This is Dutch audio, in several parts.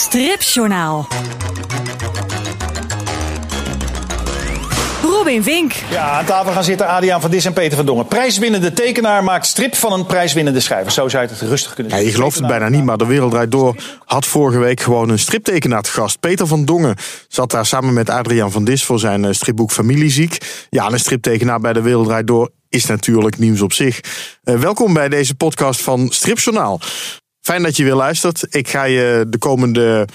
Stripjournaal. Robin Vink. Ja, aan tafel gaan zitten Adriaan van Dis en Peter van Dongen. Prijswinnende tekenaar maakt strip van een prijswinnende schrijver. Zo zou je het rustig kunnen Ja, zeggen. je gelooft het bijna niet, maar de Wereld Draait Door had vorige week gewoon een striptekenaar te gast. Peter van Dongen zat daar samen met Adriaan van Dis voor zijn eh, stripboek Familieziek. Ja, en een striptekenaar bij de Wereld Draait Door is natuurlijk nieuws op zich. Eh, welkom bij deze podcast van Stripjournaal. Fijn dat je weer luistert. Ik ga je de komende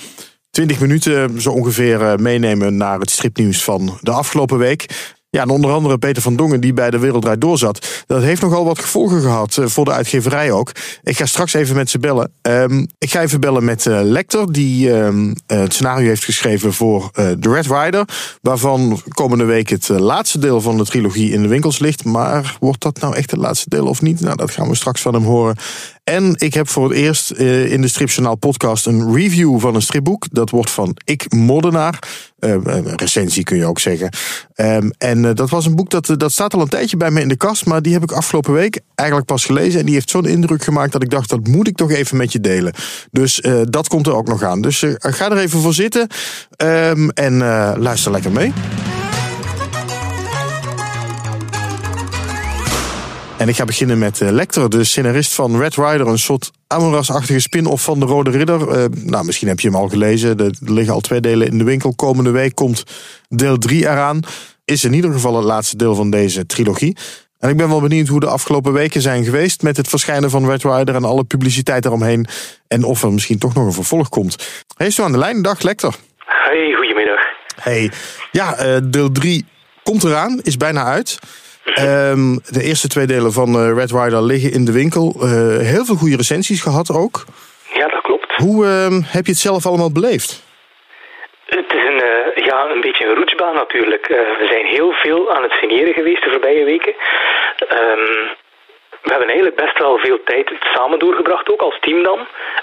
20 minuten zo ongeveer eh, meenemen naar het stripnieuws van de afgelopen week. Ja, en onder andere Peter van Dongen, die bij de Wereld Draait Door zat. Dat heeft nogal wat gevolgen gehad, eh, voor de uitgeverij ook. Ik ga straks even met ze bellen. Ehm, ik ga even bellen met eh Lecter, die ehm, eh, het scenario heeft geschreven voor The Red Rider. Waarvan komende week het laatste deel van de trilogie in de winkels ligt. Maar wordt dat nou echt het laatste deel of niet? Nou, dat gaan we straks van hem horen. En ik heb voor het eerst eh, in de Stripjournaal podcast een review van een stripboek. Dat wordt van Ik Moddenaar. Eh, een recensie kun je ook zeggen. Ehm, en eh, dat was een boek dat, dat staat al een tijdje bij me in de kast. Maar die heb ik afgelopen week eigenlijk pas gelezen. En die heeft zo'n indruk gemaakt dat ik dacht, dat moet ik toch even met je delen. Dus eh, dat komt er ook nog aan. Dus eh, ga er even voor zitten. Ehm, en eh, luister lekker mee. En ik ga beginnen met eh, Lecter, de scenarist van Red Rider. Een soort Amoras-achtige spin-off van De Rode Ridder. Eh, nou, misschien heb je hem al gelezen. Er liggen al twee delen in de winkel. Komende week komt deel 3 eraan. Is in ieder geval het laatste deel van deze trilogie. En ik ben wel benieuwd hoe de afgelopen weken zijn geweest... met het verschijnen van Red Rider en alle publiciteit eromheen. En of er misschien toch nog een vervolg komt. Is zo aan de lijn. Dag, Lecter. Hey, goedemiddag. Hey, ja, eh, deel 3 komt eraan, is bijna uit. Ehm, de eerste twee delen van eh, Red Rider liggen in de winkel. Eh, heel veel goede recensies gehad ook. Ja, dat klopt. Hoe ehm, heb je het zelf allemaal beleefd? Het is een, eh, ja, een beetje een roetsbaan natuurlijk. We zijn heel veel aan het signeren geweest de voorbije weken. Ehm, we hebben eigenlijk best wel veel tijd samen doorgebracht, ook als team dan.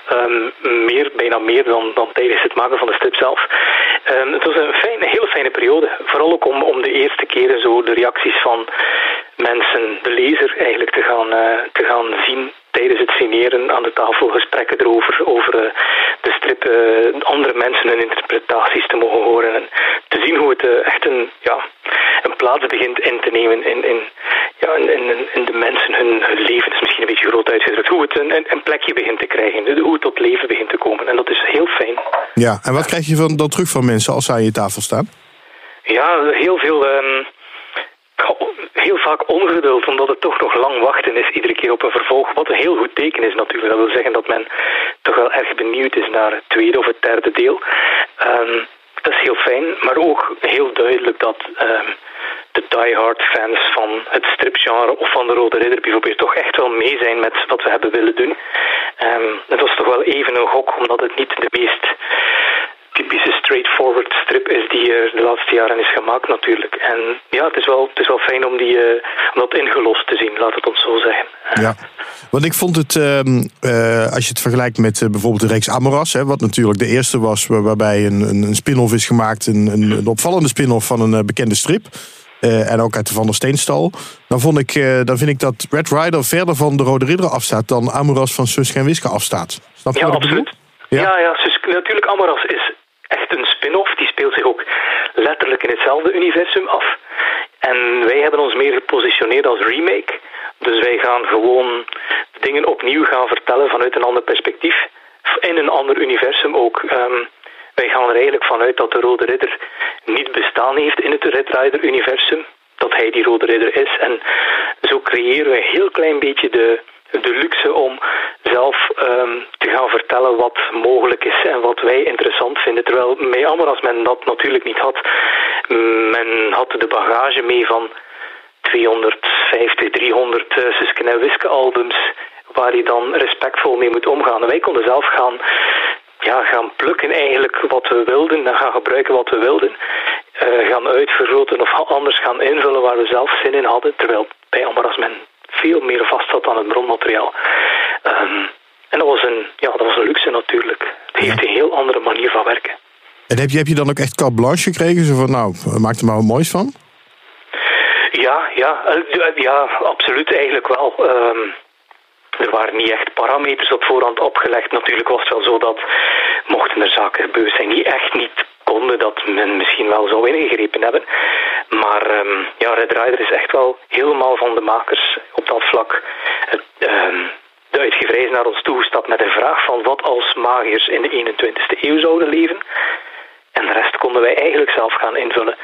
Ehm, meer, bijna meer dan, dan tijdens het maken van de strip zelf. Ehm, het was een, fijne, hele fijne periode. Vooral ook om, om de eerste keren zo de reacties van mensen, de lezer eigenlijk, te gaan, eh, te gaan zien tijdens het signeren aan de tafel. Gesprekken erover, over eh, de strip, eh, andere mensen hun interpretaties te mogen horen. En te zien hoe het echt een, ja, een plaats begint in te nemen in, in, ja, in, in, in de mensen hun, hun leven. is misschien een beetje groot uitgedrukt. Hoe het een, een, plekje begint te krijgen. Hoe het tot leven begint te komen. En dat is heel fijn. Ja, en wat krijg je van, dan terug van mensen als ze aan je tafel staan? Ja, heel veel. ehm, heel vaak ongeduld, omdat het toch nog lang wachten is iedere keer op een vervolg. Wat een heel goed teken is natuurlijk. Dat wil zeggen dat men toch wel erg benieuwd is naar het tweede of het derde deel. Ehm, dat is heel fijn, maar ook heel duidelijk dat ehm, de diehard fans van het stripgenre of van de Rode Ridder bijvoorbeeld toch echt wel mee zijn met wat we hebben willen doen. Ehm, het was toch wel even een gok, omdat het niet de meest typische straightforward strip is die er de laatste jaren is gemaakt natuurlijk. En ja, het is wel, het is wel fijn om, die, eh, om dat ingelost te zien, laat het ons zo zeggen. Ja, want ik vond het, ehm, eh, als je het vergelijkt met eh, bijvoorbeeld de reeks Amoras, hè, wat natuurlijk de eerste was waar- waarbij een, een, een spin-off is gemaakt, een, een, een opvallende spin-off van een eh, bekende strip. eh, en ook uit de Van der Steenstal. Dan, vond ik, eh, dan vind ik dat Red Rider verder van de Rode Ridder afstaat dan Amoras van Suske en Wiske afstaat. Snap je Ja, wat absoluut. Ja. Ja, ja, natuurlijk Amoras is echt een spin-off. Die speelt zich ook letterlijk in hetzelfde universum af. En wij hebben ons meer gepositioneerd als remake. Dus wij gaan gewoon dingen opnieuw gaan vertellen vanuit een ander perspectief. In een ander universum ook. Ehm, wij gaan er eigenlijk vanuit dat de Rode Ridder niet bestaan heeft in het Red Rider-universum. Dat hij die Rode Ridder is. En zo creëren we een heel klein beetje de, de luxe om zelf ehm, te gaan vertellen wat mogelijk is en wat wij interessant vinden. Terwijl bij Amoras men dat natuurlijk niet had. Men had de bagage mee van 250, 300 uh, Suske en Wiske albums waar je dan respectvol mee moet omgaan. Wij konden zelf gaan, ja, gaan plukken eigenlijk wat we wilden en gaan gebruiken wat we wilden. Eh, gaan uitvergroten of anders gaan invullen waar we zelf zin in hadden. Terwijl bij Amoras men veel meer vast zat aan het bronmateriaal. Ehm, en dat was, een, ja, dat was een luxe natuurlijk. Het heeft een heel andere manier van werken. En heb je, heb je dan ook echt carte blanche gekregen? Zo van, nou, maak er maar wat moois van? Ja, ja, eh, ja, absoluut eigenlijk wel. Ehm, er waren niet echt parameters op voorhand opgelegd. Natuurlijk was het wel zo dat mochten er zaken gebeurd zijn die echt niet dat men misschien wel zou ingegrepen hebben. Maar um, ja, Red Rider is echt wel helemaal van de makers op dat vlak. Um, de uitgeverij is naar ons toegestapt met een vraag van wat als magiërs in de 21ste eeuw zouden leven. En de rest konden wij eigenlijk zelf gaan invullen.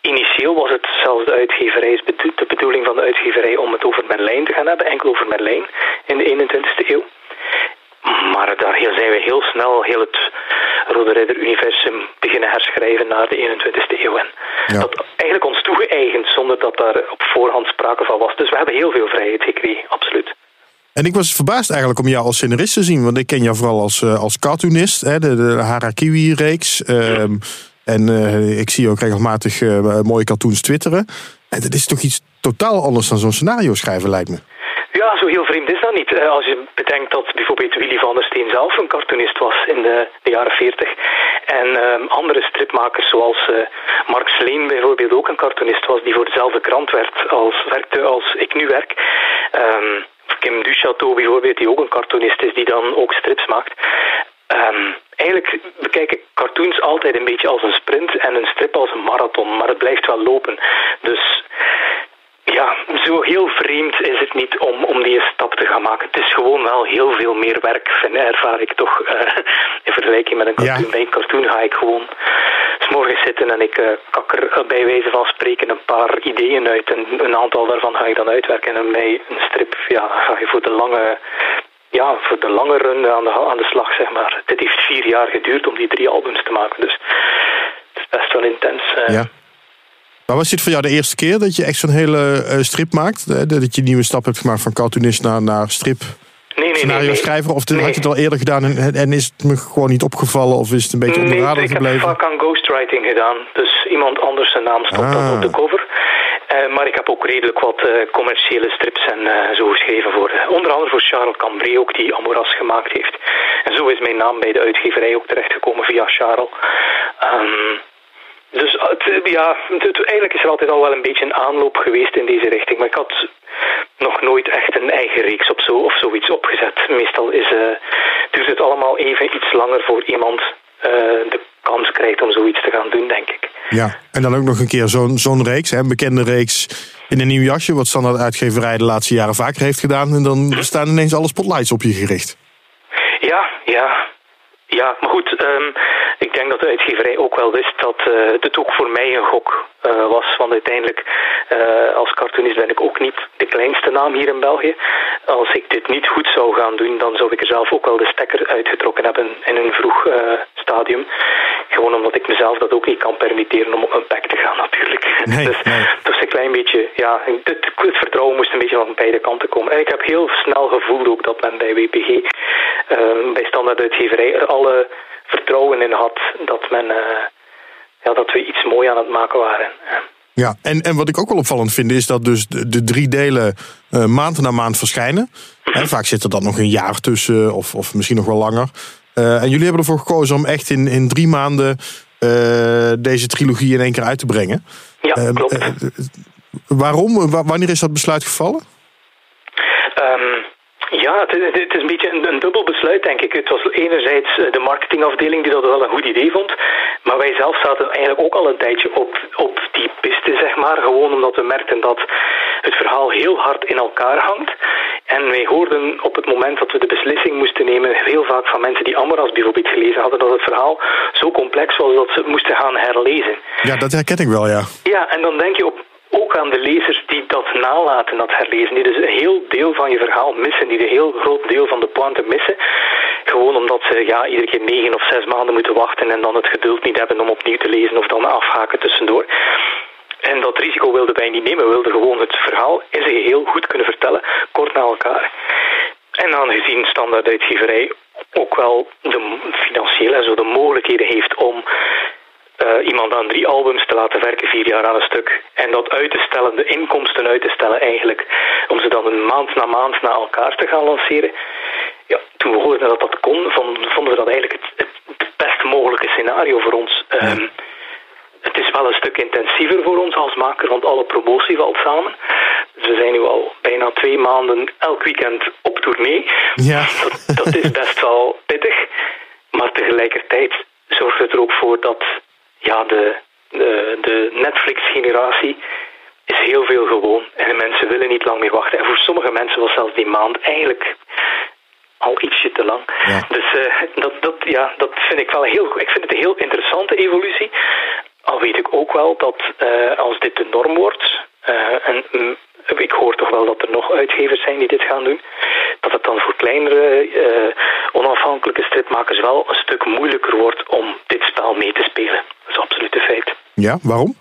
Initieel was het zelfs de uitgeverij, de bedoeling van de uitgeverij om het over Merlijn te gaan hebben, enkel over Merlijn in de 21ste eeuw. Maar daar zijn we heel snel heel het Rode Ridder-universum beginnen herschrijven naar de 21ste eeuw. En dat eigenlijk ons toegeëigend zonder dat daar op voorhand sprake van was. Dus we hebben heel veel vrijheid gekregen, absoluut. En ik was verbaasd eigenlijk om jou als scenarist te zien. Want ik ken jou vooral als, uh, als cartoonist. Hè, de, de Harakiwi-reeks. Uh, en uh, ik zie ook regelmatig uh, mooie cartoons twitteren. En dat is toch iets totaal anders dan zo'n scenario schrijven, lijkt me. Ja, zo heel vreemd is dat niet. Als je bedenkt dat bijvoorbeeld Willy van der Steen zelf een cartoonist was in de, jaren 40. En um, andere stripmakers zoals uh, Mark Sleen bijvoorbeeld ook een cartoonist was die voor dezelfde krant werd als, werkte als ik nu werk. Um, Kim Duchateau bijvoorbeeld, die ook een cartoonist is, die dan ook strips maakt. Um, eigenlijk bekijken cartoons altijd een beetje als een sprint en een strip als een marathon, maar het blijft wel lopen. Dus ja, zo heel vreemd is het niet om, om die stap te gaan maken. Het is gewoon wel heel veel meer werk, vind, ervaar ik toch. Uh, in vergelijking met een cartoon. Ja. Bij een cartoon ga ik gewoon s'morgens zitten en ik uh, kak er bij wijze van spreken een paar ideeën uit. En een aantal daarvan ga ik dan uitwerken. En bij een strip ja, ga je voor de lange ja, voor de lange run aan de, aan de slag, zeg maar. Het heeft vier jaar geduurd om die drie albums te maken, dus het is best wel intens. Ja. Maar was dit voor jou de eerste keer dat je echt zo'n hele uh, strip maakt? Dat je een nieuwe stap hebt gemaakt van cartoonist naar, naar strip? Nee, nee, scenario schrijver? Of had je het al eerder gedaan en, en, is het me gewoon niet opgevallen? Of is het een beetje onder gebleven? ik heb vaak aan ghostwriting gedaan. Dus iemand anders zijn naam stond ah. dan op de cover. Uh, maar ik heb ook redelijk wat uh, commerciële strips en uh, zo geschreven voor, onder andere voor Charles Cambrai ook, die Amoras gemaakt heeft. En zo is mijn naam bij de uitgeverij ook terechtgekomen via Charles. Um, dus het, ja, het, eigenlijk is er altijd al wel een beetje een aanloop geweest in deze richting. Maar ik had nog nooit echt een eigen reeks op zo, of zoiets opgezet. Meestal is, uh, duurt het allemaal even iets langer voor iemand uh, de kans krijgt om zoiets te gaan doen, denk ik. Ja, en dan ook nog een keer zo'n zo'n reeks, hè, een bekende reeks in een nieuw jasje, wat Standaard Uitgeverij de laatste jaren vaker heeft gedaan. En dan staan ineens alle spotlights op je gericht. Ja, ja. Maar goed, um, ik denk dat de uitgeverij ook wel wist dat uh, het ook voor mij een gok was. Want uiteindelijk, uh, als cartoonist ben ik ook niet de kleinste naam hier in België. Als ik dit niet goed zou gaan doen, dan zou ik er zelf ook wel de stekker uitgetrokken hebben in een vroeg stadium. Gewoon omdat ik mezelf dat ook niet kan permitteren om op mijn bek te gaan natuurlijk. Nee, dus nee. dat is een klein beetje, ja, het, het, vertrouwen moest een beetje van beide kanten komen. En ik heb heel snel gevoeld ook dat men bij WPG, bij standaard uitgeverij, er alle vertrouwen in had dat, men, uh, ja, dat we iets mooi aan het maken waren. Ja, en, en wat ik ook wel opvallend vind is dat dus de, de drie delen uh, maand na maand verschijnen. En vaak zit er dan nog een jaar tussen of, of misschien nog wel langer. Uh, en jullie hebben ervoor gekozen om echt in, in drie maanden deze trilogie in één keer uit te brengen. Ja, klopt. waarom? wanneer is dat besluit gevallen? Um, ja, het is, het is een beetje een, een, dubbel besluit, denk ik. Het was enerzijds eh, de marketingafdeling die dat wel een goed idee vond. Maar wij zelf zaten eigenlijk ook al een tijdje op, op die piste, zeg maar. Gewoon omdat we merkten dat het verhaal heel hard in elkaar hangt. En wij hoorden op het moment dat we de beslissing moesten nemen, heel vaak van mensen die Amaras bijvoorbeeld gelezen hadden, dat het verhaal zo complex was dat ze het moesten gaan herlezen. Ja, dat herken ik wel, ja. Ja, en dan denk je op ook aan de lezers die dat nalaten, dat herlezen. Die dus een heel deel van je verhaal missen, die een heel groot deel van de pointe missen. Gewoon omdat ze ja, iedere keer negen of zes maanden moeten wachten en dan het geduld niet hebben om opnieuw te lezen of dan afhaken tussendoor. En dat risico wilden wij niet nemen. We wilden gewoon het verhaal in zijn geheel goed kunnen vertellen, kort na elkaar. En aangezien standaard uitgeverij ook wel de financiële en zo de mogelijkheden heeft iemand aan drie albums te laten werken, vier jaar aan een stuk. En dat uit te stellen, de inkomsten uit te stellen eigenlijk. Om ze dan een maand na maand na elkaar te gaan lanceren. Ja, toen we hoorden dat dat kon, vonden we dat eigenlijk het, het best mogelijke scenario voor ons. Um, het is wel een stuk intensiever voor ons als maker, want alle promotie valt samen. Dus we zijn nu al bijna twee maanden elk weekend op tournee. Ja. Dat, dat is best wel pittig. Maar tegelijkertijd zorgt het er ook voor dat ja, de, de, de Netflix-generatie is heel veel gewoon. En de mensen willen niet lang meer wachten. En voor sommige mensen was zelfs die maand eigenlijk al ietsje te lang. Dus uh, dat, dat, ja, dat vind ik wel heel Ik vind het een heel interessante evolutie. Al weet ik ook wel dat uh, als dit de norm wordt, uh, en mm, ik hoor toch wel dat er nog uitgevers zijn die dit gaan doen, dat het dan voor kleinere onafhankelijke stripmakers wel een stuk moeilijker wordt om dit spel mee te spelen. Dat is absoluut een feit. Ja, waarom?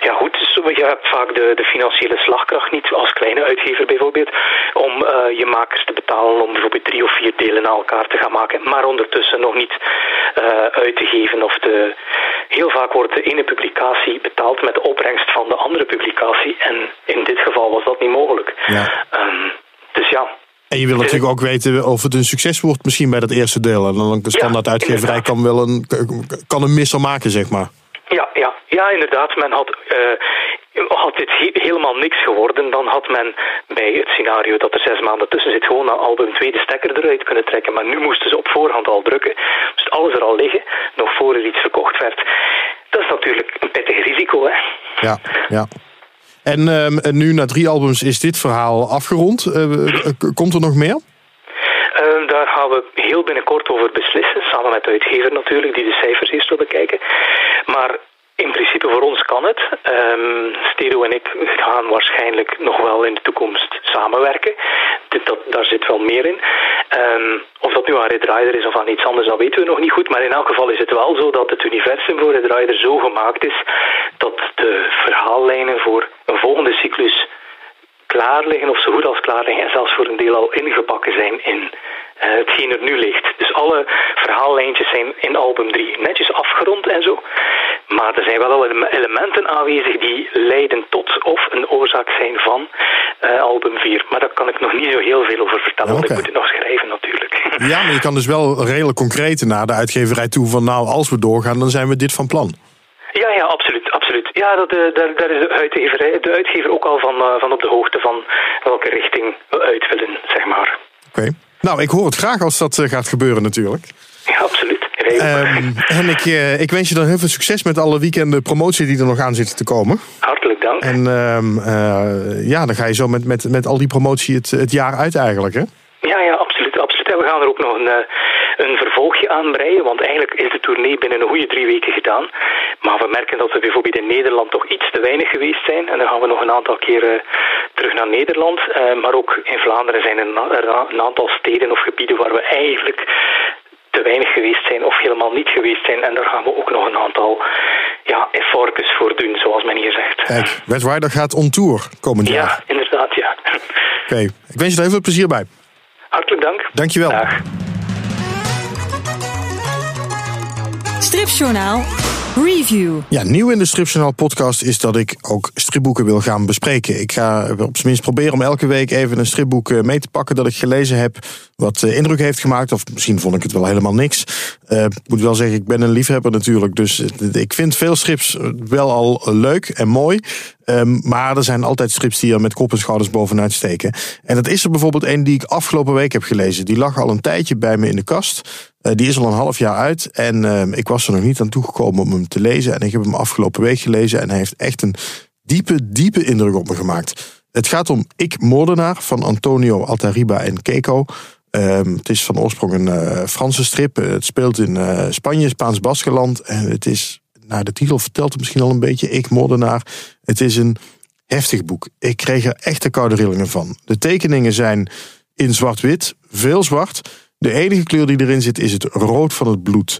Ja goed, je hebt vaak de, de financiële slagkracht niet, als kleine uitgever bijvoorbeeld, om uh, je makers te betalen om bijvoorbeeld drie of vier delen naar elkaar te gaan maken, maar ondertussen nog niet uh, uit te geven. Of de... Heel vaak wordt de ene publicatie betaald met de opbrengst van de andere publicatie en in dit geval was dat niet mogelijk. Ja. En je wil natuurlijk ook weten of het een succes wordt misschien bij dat eerste deel. En dan de standaard uitgeverij kan wel een, kan een missel maken, zeg maar. Ja, ja, ja inderdaad. Men had, uh, had dit helemaal niks geworden, dan had men bij het scenario dat er zes maanden tussen zit, gewoon een album tweede stekker eruit kunnen trekken. Maar nu moesten ze op voorhand al drukken. Dus alles er al liggen, nog voor er iets verkocht werd. Dat is natuurlijk een pittig risico, hè? Ja, ja. En uh, nu na drie albums is dit verhaal afgerond. Uh, komt er nog meer? Uh, daar gaan we heel binnenkort over beslissen, samen met de uitgever natuurlijk, die de cijfers eerst wil bekijken. Maar in principe voor ons kan het. Um, en ik gaan waarschijnlijk nog wel in de toekomst samenwerken. Dat, daar zit wel meer in. Of dat nu aan Red Rider is of aan iets anders, dat weten we nog niet goed. Maar in elk geval is het wel zo dat het universum voor Red Rider zo gemaakt is dat de verhaallijnen voor volgende cyclus klaar liggen, of zo goed als klaar liggen, en zelfs voor een deel al ingebakken zijn in uh, hetgeen er nu ligt. Dus alle verhaallijntjes zijn in album 3 netjes afgerond en zo. Maar er zijn wel al elementen aanwezig die leiden tot of een oorzaak zijn van uh, album 4. Maar daar kan ik nog niet zo heel veel over vertellen, want ik moet het nog schrijven natuurlijk. Ja, maar je kan dus wel redelijk concreet naar de uitgeverij toe van nou, als we doorgaan, dan zijn we dit van plan. Ja, ja, absoluut. absoluut. Ja, dat, uh, daar, daar is de uitgever, de uitgever ook al van, uh, van op de hoogte van welke richting we uit willen, zeg maar. Oké. Nou, ik hoor het graag als dat uh, gaat gebeuren natuurlijk. Ja, absoluut. Um, en ik, ik wens je dan heel veel succes met alle weekenden promotie die er nog aan zitten te komen. Hartelijk dank. En um, uh, ja, dan ga je zo met, met, met al die promotie het, het jaar uit eigenlijk, hè? Ja, ja, absoluut. absoluut. En we gaan er ook nog een, een vervolgje aan breien, want eigenlijk is de tournee binnen een goede drie weken gedaan. Maar we merken dat we bijvoorbeeld in Nederland toch iets te weinig geweest zijn. En dan gaan we nog een aantal keren terug naar Nederland. Uh, maar ook in Vlaanderen zijn er een, aantal steden of gebieden waar we eigenlijk te weinig geweest zijn of helemaal niet geweest zijn. En daar gaan we ook nog een aantal ja, effortjes voor doen, zoals men hier zegt. Kijk, Red Rider gaat on tour komend jaar. Ja, inderdaad, ja. Oké, ik wens je er heel veel plezier bij. Hartelijk dank. Dankjewel. Dag. Stripjournaal Review. Ja, nieuw in de Stripjournaal podcast is dat ik ook stripboeken wil gaan bespreken. Ik ga op zijn minst proberen om elke week even een stripboek eh, mee te pakken dat ik gelezen heb. Wat eh, indruk heeft gemaakt. Of misschien vond ik het wel helemaal niks. Ik moet wel zeggen, ik ben een liefhebber natuurlijk. Dus ik vind veel strips wel al leuk en mooi. Um, maar er zijn altijd strips die er met kop en schouders bovenuit steken. En dat is er bijvoorbeeld een die ik afgelopen week heb gelezen. Die lag al een tijdje bij me in de kast. Uh, die is al een half jaar uit. En uh, ik was er nog niet aan toegekomen om hem te lezen. En ik heb hem afgelopen week gelezen. En hij heeft echt een diepe, diepe indruk op me gemaakt. Het gaat om Ik Moordenaar van Antonio Altariba en Keiko. Um, het is van oorsprong een uh, Franse strip. Het speelt in Spanje, Spaans-Baskeland. En het is nou, de titel vertelt het misschien al een beetje. Ik, moordenaar. Het is een heftig boek. Ik kreeg er echte koude rillingen van. De tekeningen zijn in zwart-wit, veel zwart. De enige kleur die erin zit is het rood van het bloed.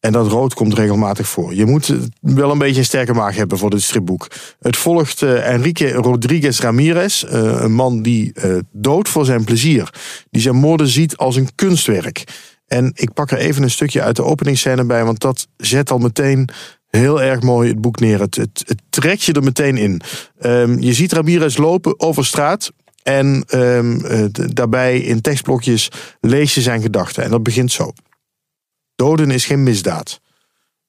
En dat rood komt regelmatig voor. Je moet wel een beetje een sterke maag hebben voor dit stripboek. Het volgt uh, Enrique Rodriguez Ramirez, uh, een man die uh, dood voor zijn plezier. Die zijn moorden ziet als een kunstwerk. En ik pak er even een stukje uit de openingsscène bij, want dat zet al meteen heel erg mooi het boek neer. Het, het, trekt je er meteen in. Um, je ziet Ramirez lopen over straat. En um, daarbij in tekstblokjes lees je zijn gedachten. En dat begint zo. Doden is geen misdaad.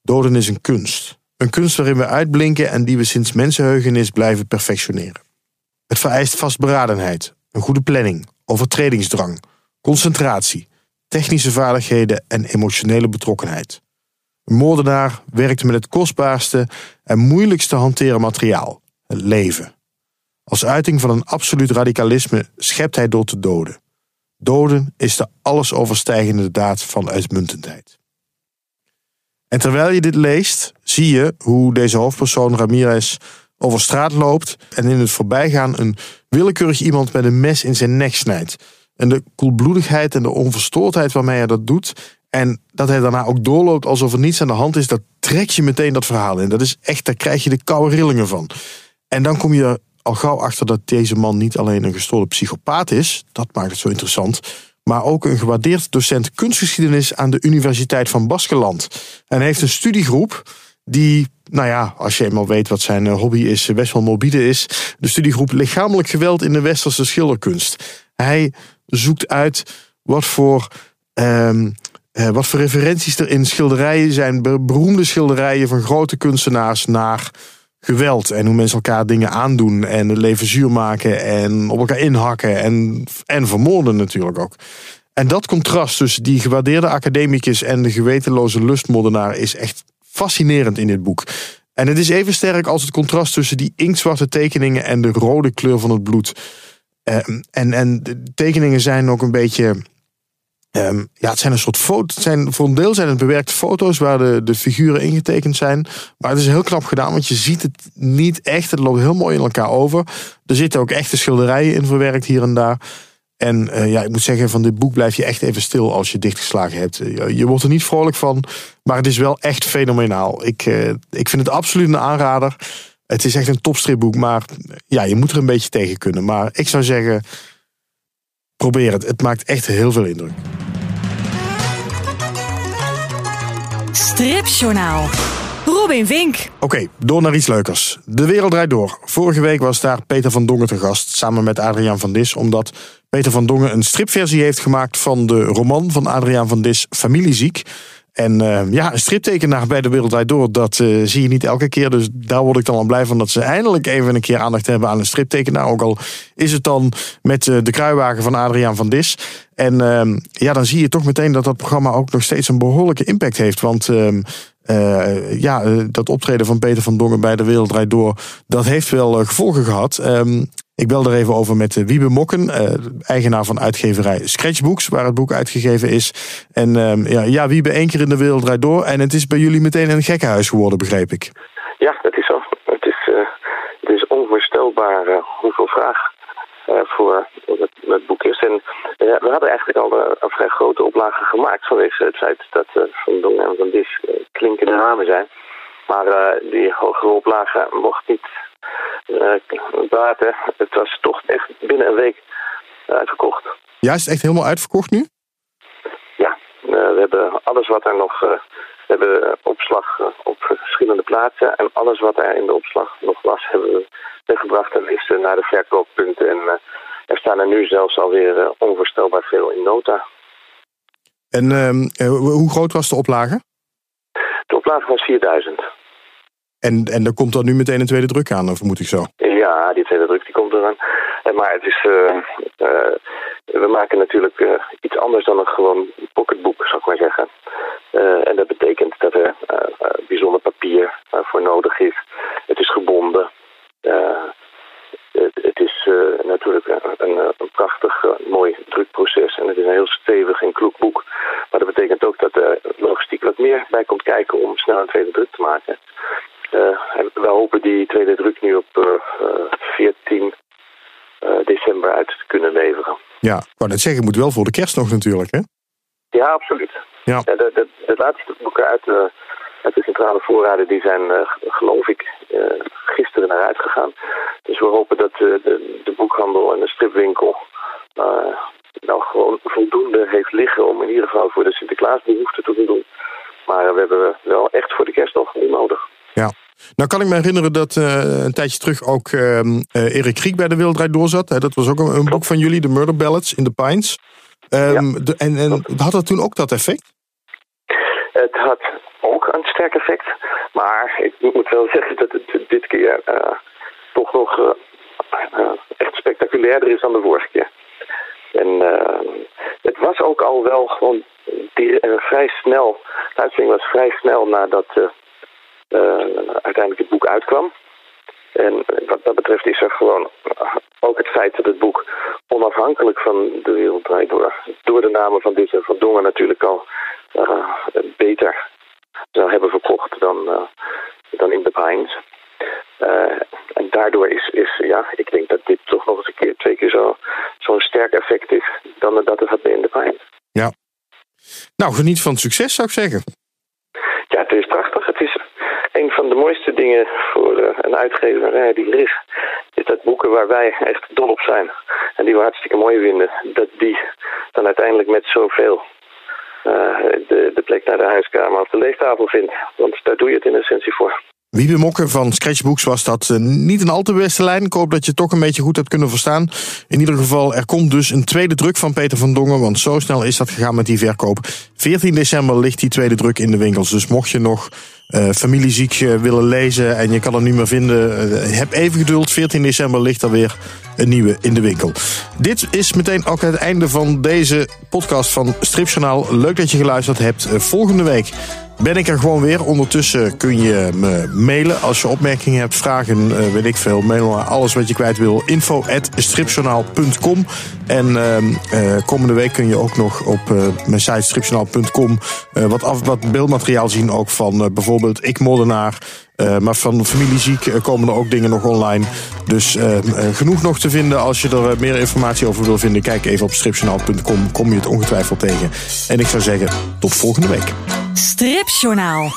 Doden is een kunst. Een kunst waarin we uitblinken en die we sinds mensenheugenis blijven perfectioneren. Het vereist vastberadenheid, een goede planning, overtredingsdrang, concentratie, technische vaardigheden en emotionele betrokkenheid. Een moordenaar werkt met het kostbaarste en moeilijkste hanteren materiaal, het leven. Als uiting van een absoluut radicalisme schept hij door te doden. Doden is de allesoverstijgende daad van uitmuntendheid. En terwijl je dit leest, zie je hoe deze hoofdpersoon Ramirez over straat loopt en in het voorbijgaan een willekeurig iemand met een mes in zijn nek snijdt. En de koelbloedigheid en de onverstoordheid waarmee hij dat doet. En dat hij daarna ook doorloopt alsof er niets aan de hand is, dat trek je meteen dat verhaal in. Dat is echt, daar krijg je de koude rillingen van. En dan kom je al gauw achter dat deze man niet alleen een gestoorde psychopaat is, dat maakt het zo interessant, maar ook een gewaardeerd docent kunstgeschiedenis aan de Universiteit van Baskeland. En hij heeft een studiegroep die, nou ja, als je eenmaal weet wat zijn eh, hobby is, best wel morbide is. De studiegroep Lichamelijk Geweld in de Westerse Schilderkunst. Hij zoekt uit wat voor. Um, wat voor referenties er in schilderijen zijn, beroemde schilderijen van grote kunstenaars naar geweld en hoe mensen elkaar dingen aandoen en leven zuur maken en op elkaar inhakken en, en vermoorden natuurlijk ook. En dat contrast tussen die gewaardeerde academicus en de gewetenloze lustmoordenaar is echt fascinerend in dit boek. En het is even sterk als het contrast tussen die inktzwarte tekeningen en de rode kleur van het bloed. Ehm, en, en de tekeningen zijn ook een beetje Um, ja, het zijn een soort foto's. Zijn, voor een deel zijn het bewerkte foto's waar de, de figuren ingetekend zijn. Maar het is heel knap gedaan, want je ziet het niet echt. Het loopt heel mooi in elkaar over. Er zitten ook echte schilderijen in verwerkt hier en daar. En uh, ja, ik moet zeggen, van dit boek blijf je echt even stil als je dichtgeslagen hebt. Je, je wordt er niet vrolijk van, maar het is wel echt fenomenaal. Ik, uh, ik vind het absoluut een aanrader. Het is echt een topstripboek, maar ja, je moet er een beetje tegen kunnen. Maar ik zou zeggen, probeer het. Het maakt echt heel veel indruk. Stripjournaal. Robin Vink. Oké, door naar iets leukers. De wereld draait door. Vorige week was daar Peter van Dongen te gast, samen met Adriaan van Dis, omdat Peter van Dongen een stripversie heeft gemaakt van de roman van Adriaan van Dis, Familieziek. En uh, ja, een striptekenaar bij de Wereld Draait Door, dat uh, zie je niet elke keer. Dus daar word ik dan al blij van dat ze eindelijk even een keer aandacht hebben aan een striptekenaar. Ook al is het dan met uh, de kruiwagen van Adriaan van Dis. En ehm, ja, dan zie je toch meteen dat dat programma ook nog steeds een behoorlijke impact heeft. Want ehm, ja, dat optreden van Peter van Dongen bij de Wereld Draait Door, dat heeft wel gevolgen gehad. Ik bel er even over met eh, Wiebe Mokken, uh, eigenaar van uitgeverij Sketchbooks, waar het boek uitgegeven is. En uh, ja, ja, Wiebe, één keer in de wereld draait door. En het is bij jullie meteen een gekkenhuis geworden, begreep ik. Ja, dat is zo. Het is, uh, het is onvoorstelbaar hoeveel vraag voor het, het, boek is. En we hadden eigenlijk al een vrij grote oplage gemaakt vanwege het feit dat Van Dong en Van Dis klinkende namen zijn. Maar die hogere oplage mocht niet uh, Het was toch echt binnen een week uitverkocht. Ja, is het echt helemaal uitverkocht nu? Ja, uh, we hebben alles wat er nog... Uh, we hebben opslag op verschillende plaatsen. En alles wat er in de opslag nog was, hebben we weggebracht en is naar de verkooppunten. En er staan er nu zelfs alweer onvoorstelbaar veel in nota. En ehm, hoe groot was de oplage? De oplage was 4000. En, en er komt dan nu meteen een tweede druk aan, moet ik zo? Ja, die tweede druk die komt eraan. Eh, maar het is, uh, uh, we maken natuurlijk iets anders dan een gewoon pocketboek, zou ik maar zeggen. en dat betekent dat er bijzonder papier voor nodig is. Het is gebonden. Het, het, is natuurlijk een, een prachtig mooi drukproces en het is een heel stevig en kloek boek. Maar dat betekent ook dat er logistiek wat meer bij komt kijken om snel een tweede druk te maken. Uh, we hopen die tweede druk nu op uh, 14 december uit te kunnen leveren. Ja, ik wou net zeggen, moet wel voor de kerst nog natuurlijk, hè? Ja, absoluut. Ja. ja de, de, de, laatste boeken uit de, uit de centrale voorraden die zijn, uh, geloof ik, uh, gisteren naar uitgegaan. Dus we hopen dat de, de, de boekhandel en de stripwinkel nou gewoon voldoende heeft liggen om in ieder geval voor de Sinterklaasbehoeften te doen. Maar we hebben wel echt voor de kerst nog nodig. Ja. Nou kan ik me herinneren dat uh, een tijdje terug ook uh, Erik Kriek bij de Wereldrijd doorzat. Hè, dat was ook een, een, boek van jullie, The Murder Ballads in the Pines. Um, de, en, en had dat toen ook dat effect? Het had ook een sterk effect. Maar ik moet wel zeggen dat het dit keer uh, toch nog echt spectaculairder is dan de vorige keer. En het was ook al wel gewoon die, vrij snel. De uitzending was vrij snel nadat uiteindelijk het boek uitkwam. En wat dat betreft is er gewoon ook het feit dat het boek onafhankelijk van de wereld draait door, door de namen van dit en van Dongen natuurlijk al uh, beter zou hebben verkocht dan, uh, dan in de Pines. Uh, en daardoor is, is, ja, ik denk dat dit toch nog eens een keer, twee keer zo, zo'n sterk effect is dan dat het had in de Pines. Ja. Nou, geniet van het succes zou ik zeggen. Ja, het is mooiste dingen voor uh, een uitgeverij die er is. Is dat boeken waar wij echt dol op zijn en die we hartstikke mooi vinden, dat die dan uiteindelijk met zoveel uh, de, de plek naar de huiskamer of de leestafel vindt. Want daar doe je het in essentie voor. Wiebe Mokken van Scratchbooks was dat uh, niet een al te beste lijn. Ik hoop dat je het toch een beetje goed hebt kunnen verstaan. In ieder geval, er komt dus een tweede druk van Peter van Dongen. Want zo snel is dat gegaan met die verkoop. 14 december ligt die tweede druk in de winkels. Dus mocht je nog uh, familieziek willen lezen en je kan het niet meer vinden, uh, heb even geduld. 14 december ligt er weer een nieuwe in de winkel. Dit is meteen ook het einde van deze podcast van Stripjournaal. Leuk dat je geluisterd hebt. volgende week ben ik er gewoon weer. Ondertussen kun je me mailen als je opmerkingen hebt, vragen, uh, weet ik veel. Mail naar alles wat je kwijt wil. Info stripjournaal.com En uh, komende week kun je ook nog op uh, mijn site stripjournaal.com wat, wat beeldmateriaal zien. Ook van bijvoorbeeld Ik Moordenaar. maar van familieziek komen er ook dingen nog online. Dus genoeg nog te vinden. Als je er meer informatie over wil vinden, kijk even op stripjournaal.com. Kom je het ongetwijfeld tegen. En ik zou zeggen, tot volgende week. Stripjournaal.